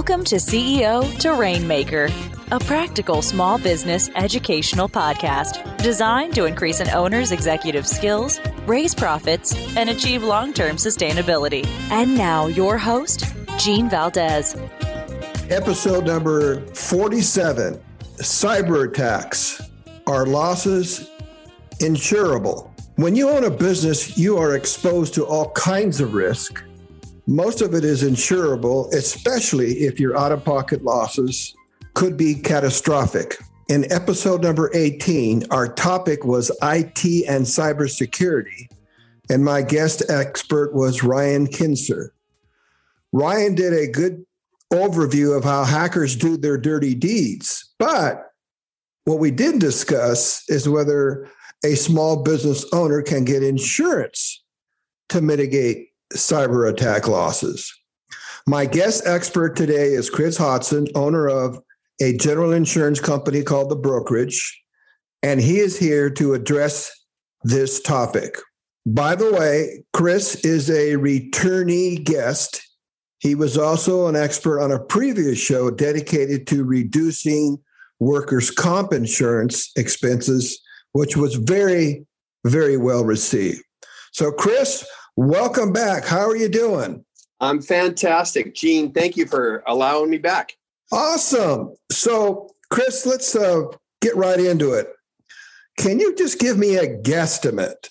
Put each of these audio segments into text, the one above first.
Welcome to CEO to Rainmaker, a practical small business educational podcast designed to increase an owner's executive skills, raise profits, and achieve long term sustainability. And now, your host, Gene Valdez. Episode number 47 Cyber attacks. Are losses insurable? When you own a business, you are exposed to all kinds of risk most of it is insurable, especially if your out of pocket losses could be catastrophic. In episode number 18, our topic was IT and cybersecurity, and my guest expert was Ryan Kinser. Ryan did a good overview of how hackers do their dirty deeds, but what we didn't discuss is whether a small business owner can get insurance to mitigate cyber attack losses. My guest expert today is Chris Hodson, owner of a general insurance company called The Brokerage, and he is here to address this topic. By the way, Chris is a returnee guest. He was also an expert on a previous show dedicated to reducing workers' comp insurance expenses, which was very, very well received. So, Chris, Welcome back. How are you doing? I'm fantastic. Gene, thank you for allowing me back. Awesome. So, Chris, let's uh, get right into it. Can you just give me a guesstimate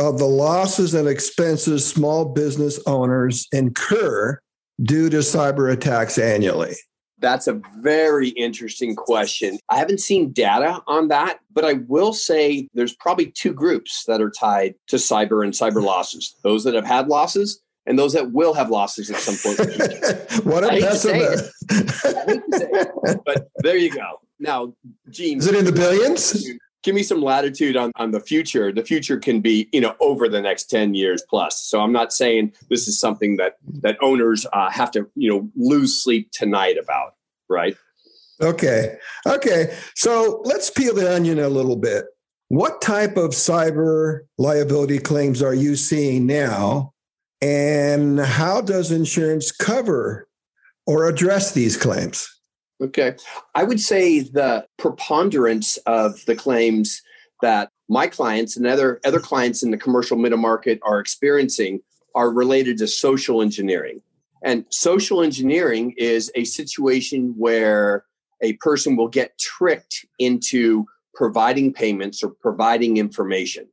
of the losses and expenses small business owners incur due to cyber attacks annually? That's a very interesting question. I haven't seen data on that, but I will say there's probably two groups that are tied to cyber and cyber losses those that have had losses and those that will have losses at some point. what a pessimist. but there you go. Now, Gene. Is it in the billions? Give me some latitude on, on the future. The future can be, you know, over the next 10 years plus. So I'm not saying this is something that that owners uh, have to, you know, lose sleep tonight about right? Okay. Okay. So let's peel the onion a little bit. What type of cyber liability claims are you seeing now? And how does insurance cover or address these claims? Okay. I would say the preponderance of the claims that my clients and other, other clients in the commercial middle market are experiencing are related to social engineering. And social engineering is a situation where a person will get tricked into providing payments or providing information.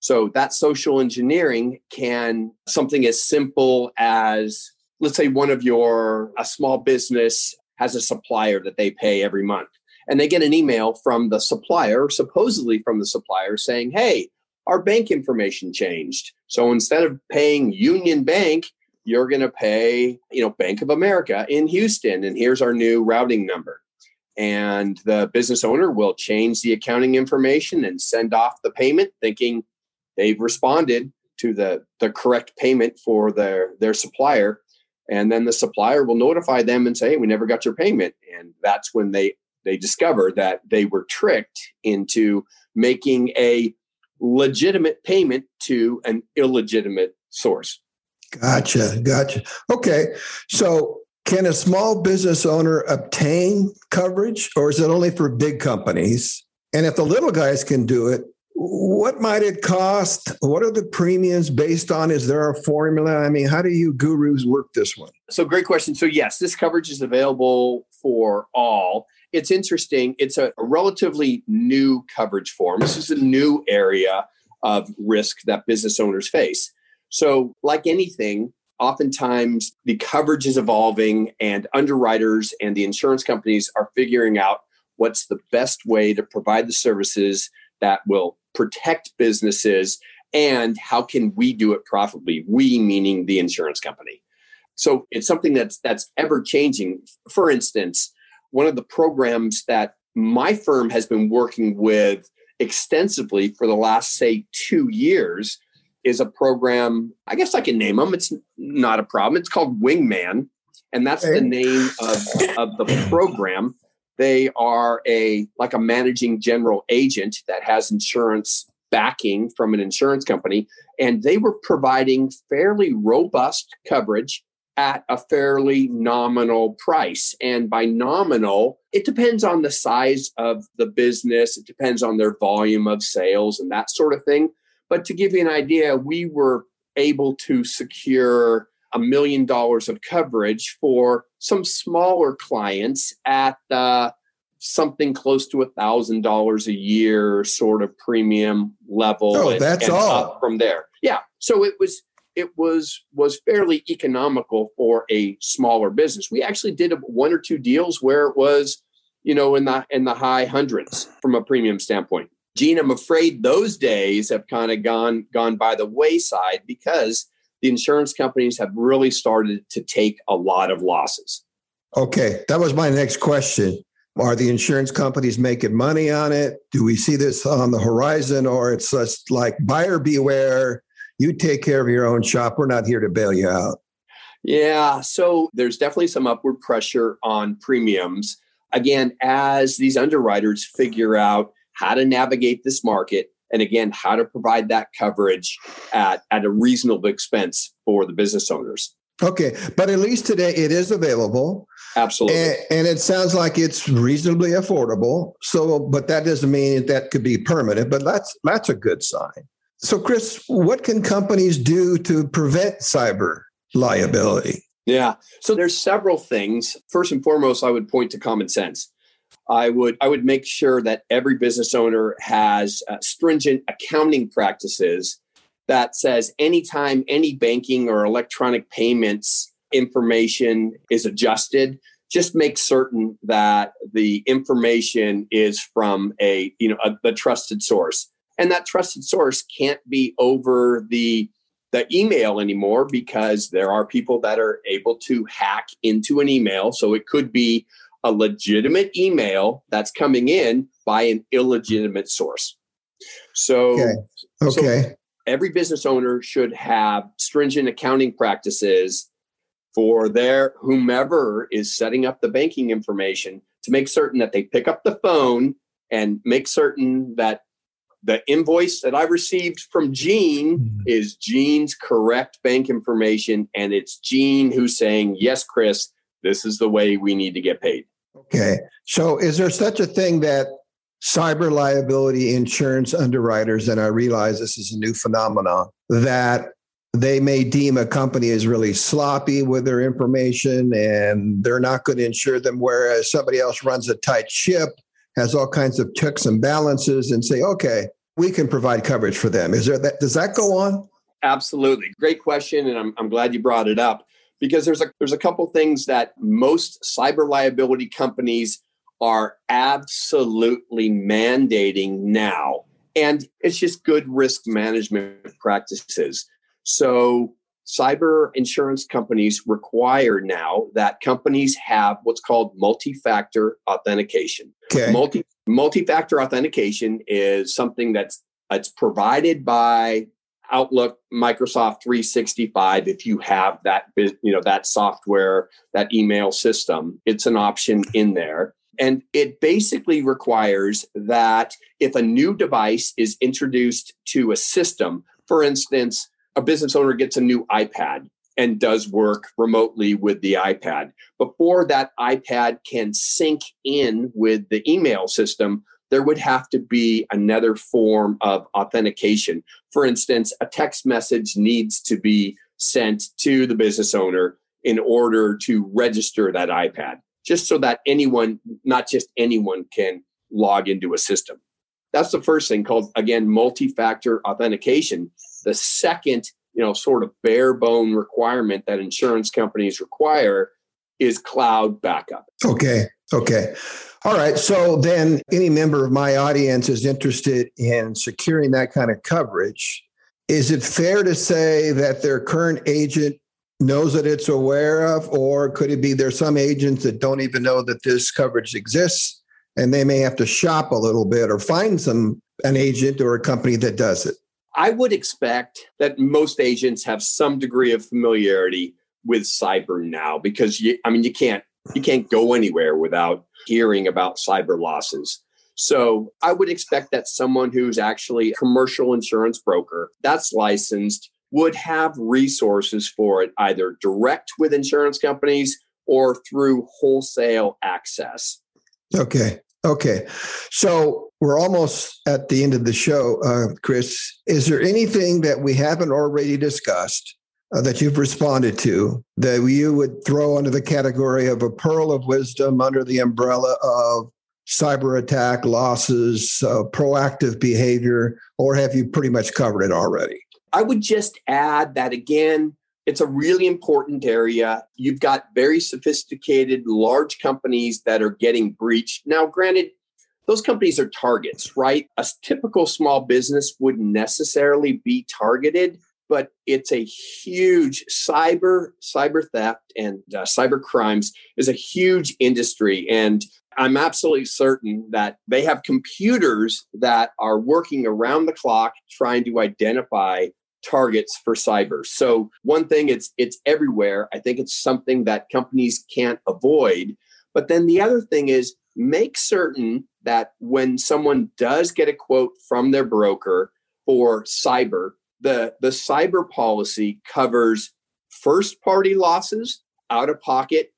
So that social engineering can something as simple as let's say one of your a small business has a supplier that they pay every month and they get an email from the supplier supposedly from the supplier saying hey our bank information changed so instead of paying union bank you're going to pay, you know, Bank of America in Houston, and here's our new routing number. And the business owner will change the accounting information and send off the payment, thinking they've responded to the, the correct payment for their, their supplier. And then the supplier will notify them and say, hey, we never got your payment. And that's when they, they discover that they were tricked into making a legitimate payment to an illegitimate source. Gotcha. Gotcha. Okay. So, can a small business owner obtain coverage or is it only for big companies? And if the little guys can do it, what might it cost? What are the premiums based on? Is there a formula? I mean, how do you gurus work this one? So, great question. So, yes, this coverage is available for all. It's interesting. It's a, relatively new coverage form. This is a new area of risk that business owners face. So, like anything, oftentimes the coverage is evolving, and underwriters and the insurance companies are figuring out what's the best way to provide the services that will protect businesses and how can we do it profitably we meaning the insurance company so it's something that's that's ever changing for instance one of the programs that my firm has been working with extensively for the last say 2 years is a program. I guess I can name them. It's not a problem. It's called Wingman, and that's the name of, of the program. They are a like a managing general agent that has insurance backing from an insurance company, and they were providing fairly robust coverage at a fairly nominal price. And by nominal, it depends on the size of the business, it depends on their volume of sales and that sort of thing. But to give you an idea, we were able to secure a million dollars of coverage for some smaller clients at the something close to a thousand dollars a year sort of premium level. Oh, and, that's and all from there. Yeah. So it was it was was fairly economical for a smaller business. We actually did one or two deals where it was, you know, in the in the high hundreds from a premium standpoint. Gene, I'm afraid those days have kind of gone gone by the wayside because the insurance companies have really started to take a lot of losses. Okay, that was my next question. Are the insurance companies making money on it? Do we see this on the horizon, or it's just like buyer beware? You take care of your own shop. We're not here to bail you out. Yeah, so there's definitely some upward pressure on premiums. Again, as these underwriters figure out how to navigate this market, and again, how to provide that coverage at, at a reasonable expense for the business owners. Okay, but at least today it is available. Absolutely. And, and, it sounds like it's reasonably affordable. So, but that doesn't mean that could be permanent, but that's that's a good sign. So, Chris, what can companies do to prevent cyber liability? Yeah. So there's several things. First and foremost, I would point to common sense. I would I would make sure that every business owner has uh, stringent accounting practices that says anytime any banking or electronic payments information is adjusted just make certain that the information is from a you know a, a trusted source. And that trusted source can't be over the the email anymore because there are people that are able to hack into an email. So it could be a legitimate email that's coming in by an illegitimate source. So, okay. okay. So every business owner should have stringent accounting practices for their whomever is setting up the banking information to make certain that they pick up the phone and make certain that the invoice that I received from Gene mm-hmm. is Gene's correct bank information, and it's Gene who's saying, Yes, Chris, this is the way we need to get paid. Okay. So is there such a thing that cyber liability insurance underwriters, and I realize this is a new phenomenon, that they may deem a company as really sloppy with their information and they're not going to insure them, whereas somebody else runs a tight ship, has all kinds of checks and balances, and say, okay, we can provide coverage for them. Is there that does that go on? Absolutely. Great question. And I'm, I'm glad you brought it up because there's a there's a couple things that most cyber liability companies are absolutely mandating now and it's just good risk management practices so cyber insurance companies require now that companies have what's called multi-factor authentication okay. multi multi-factor authentication is something that's it's provided by Outlook, Microsoft 365 if you have that you know that software, that email system. It's an option in there. And it basically requires that if a new device is introduced to a system, for instance, a business owner gets a new iPad and does work remotely with the iPad. Before that iPad can sync in with the email system, there would have to be another form of authentication. For instance, a text message needs to be sent to the business owner in order to register that iPad, just so that anyone, not just anyone, can log into a system. That's the first thing called, again, multi factor authentication. The second, you know, sort of bare bone requirement that insurance companies require is cloud backup. Okay. Okay. All right. So then, any member of my audience is interested in securing that kind of coverage. Is it fair to say that their current agent knows that it's aware of, or could it be there's some agents that don't even know that this coverage exists and they may have to shop a little bit or find some an agent or a company that does it? I would expect that most agents have some degree of familiarity with cyber now because you, I mean you can't you can't go anywhere without hearing about cyber losses. So I would expect that someone who's actually a commercial insurance broker that's licensed would have resources for it either direct with insurance companies or through wholesale access. Okay. Okay. So we're almost at the end of the show, uh, Chris. Is there anything that we haven't already discussed uh, that you've responded to that you would throw under the category of a pearl of wisdom under the umbrella of cyber attack losses, uh, proactive behavior, or have you pretty much covered it already? I would just add that again, it's a really important area. You've got very sophisticated, large companies that are getting breached. Now, granted, those companies are targets, right? A typical small business wouldn't necessarily be targeted, but it's a huge cyber cyber theft and uh, cyber crimes is a huge industry and i'm absolutely certain that they have computers that are working around the clock trying to identify targets for cyber. So one thing it's it's everywhere. I think it's something that companies can't avoid. But then the other thing is make certain that when someone does get a quote from their broker for cyber, the the cyber policy covers first party losses out of pocket,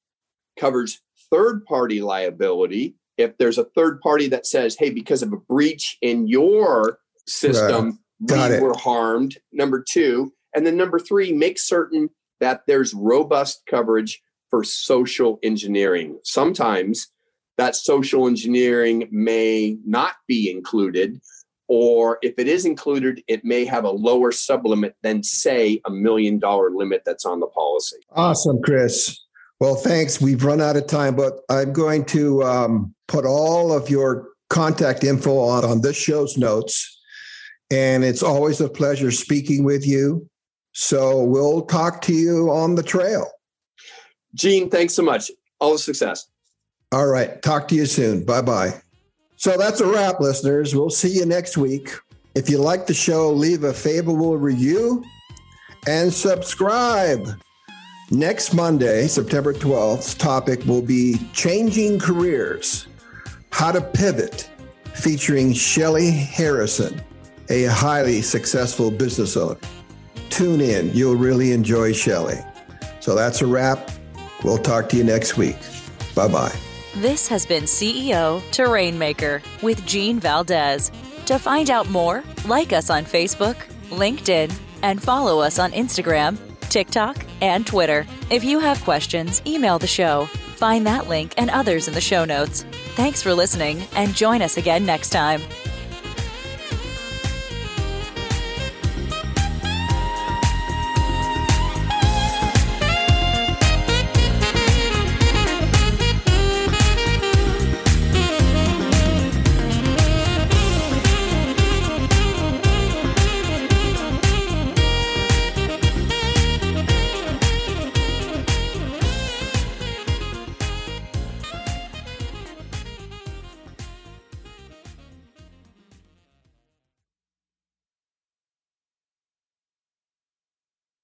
covers third party liability. If there's a third party that says, "Hey, because of a breach in your system, right we it. were harmed. Number two. And then number three, make certain that there's robust coverage for social engineering. Sometimes that social engineering may not be included, or if it is included, it may have a lower sublimit than, say, a million dollar limit that's on the policy. Awesome, Chris. Well, thanks. We've run out of time, but I'm going to um, put all of your contact info on, on this show's notes. And it's always a pleasure speaking with you. So we'll talk to you on the trail. Gene, thanks so much. All the success. All right. Talk to you soon. Bye bye. So that's a wrap, listeners. We'll see you next week. If you like the show, leave a favorable review and subscribe. Next Monday, September 12th, topic will be changing careers, how to pivot, featuring Shelly Harrison a highly successful business owner. Tune in. You'll really enjoy Shelly. So that's a wrap. We'll talk to you next week. Bye bye. This has been CEO to Rainmaker with Gene Valdez. To find out more, like us on Facebook, LinkedIn, and follow us on Instagram, TikTok, and Twitter. If you have questions, email the show. Find that link and others in the show notes. Thanks for listening and join us again next time.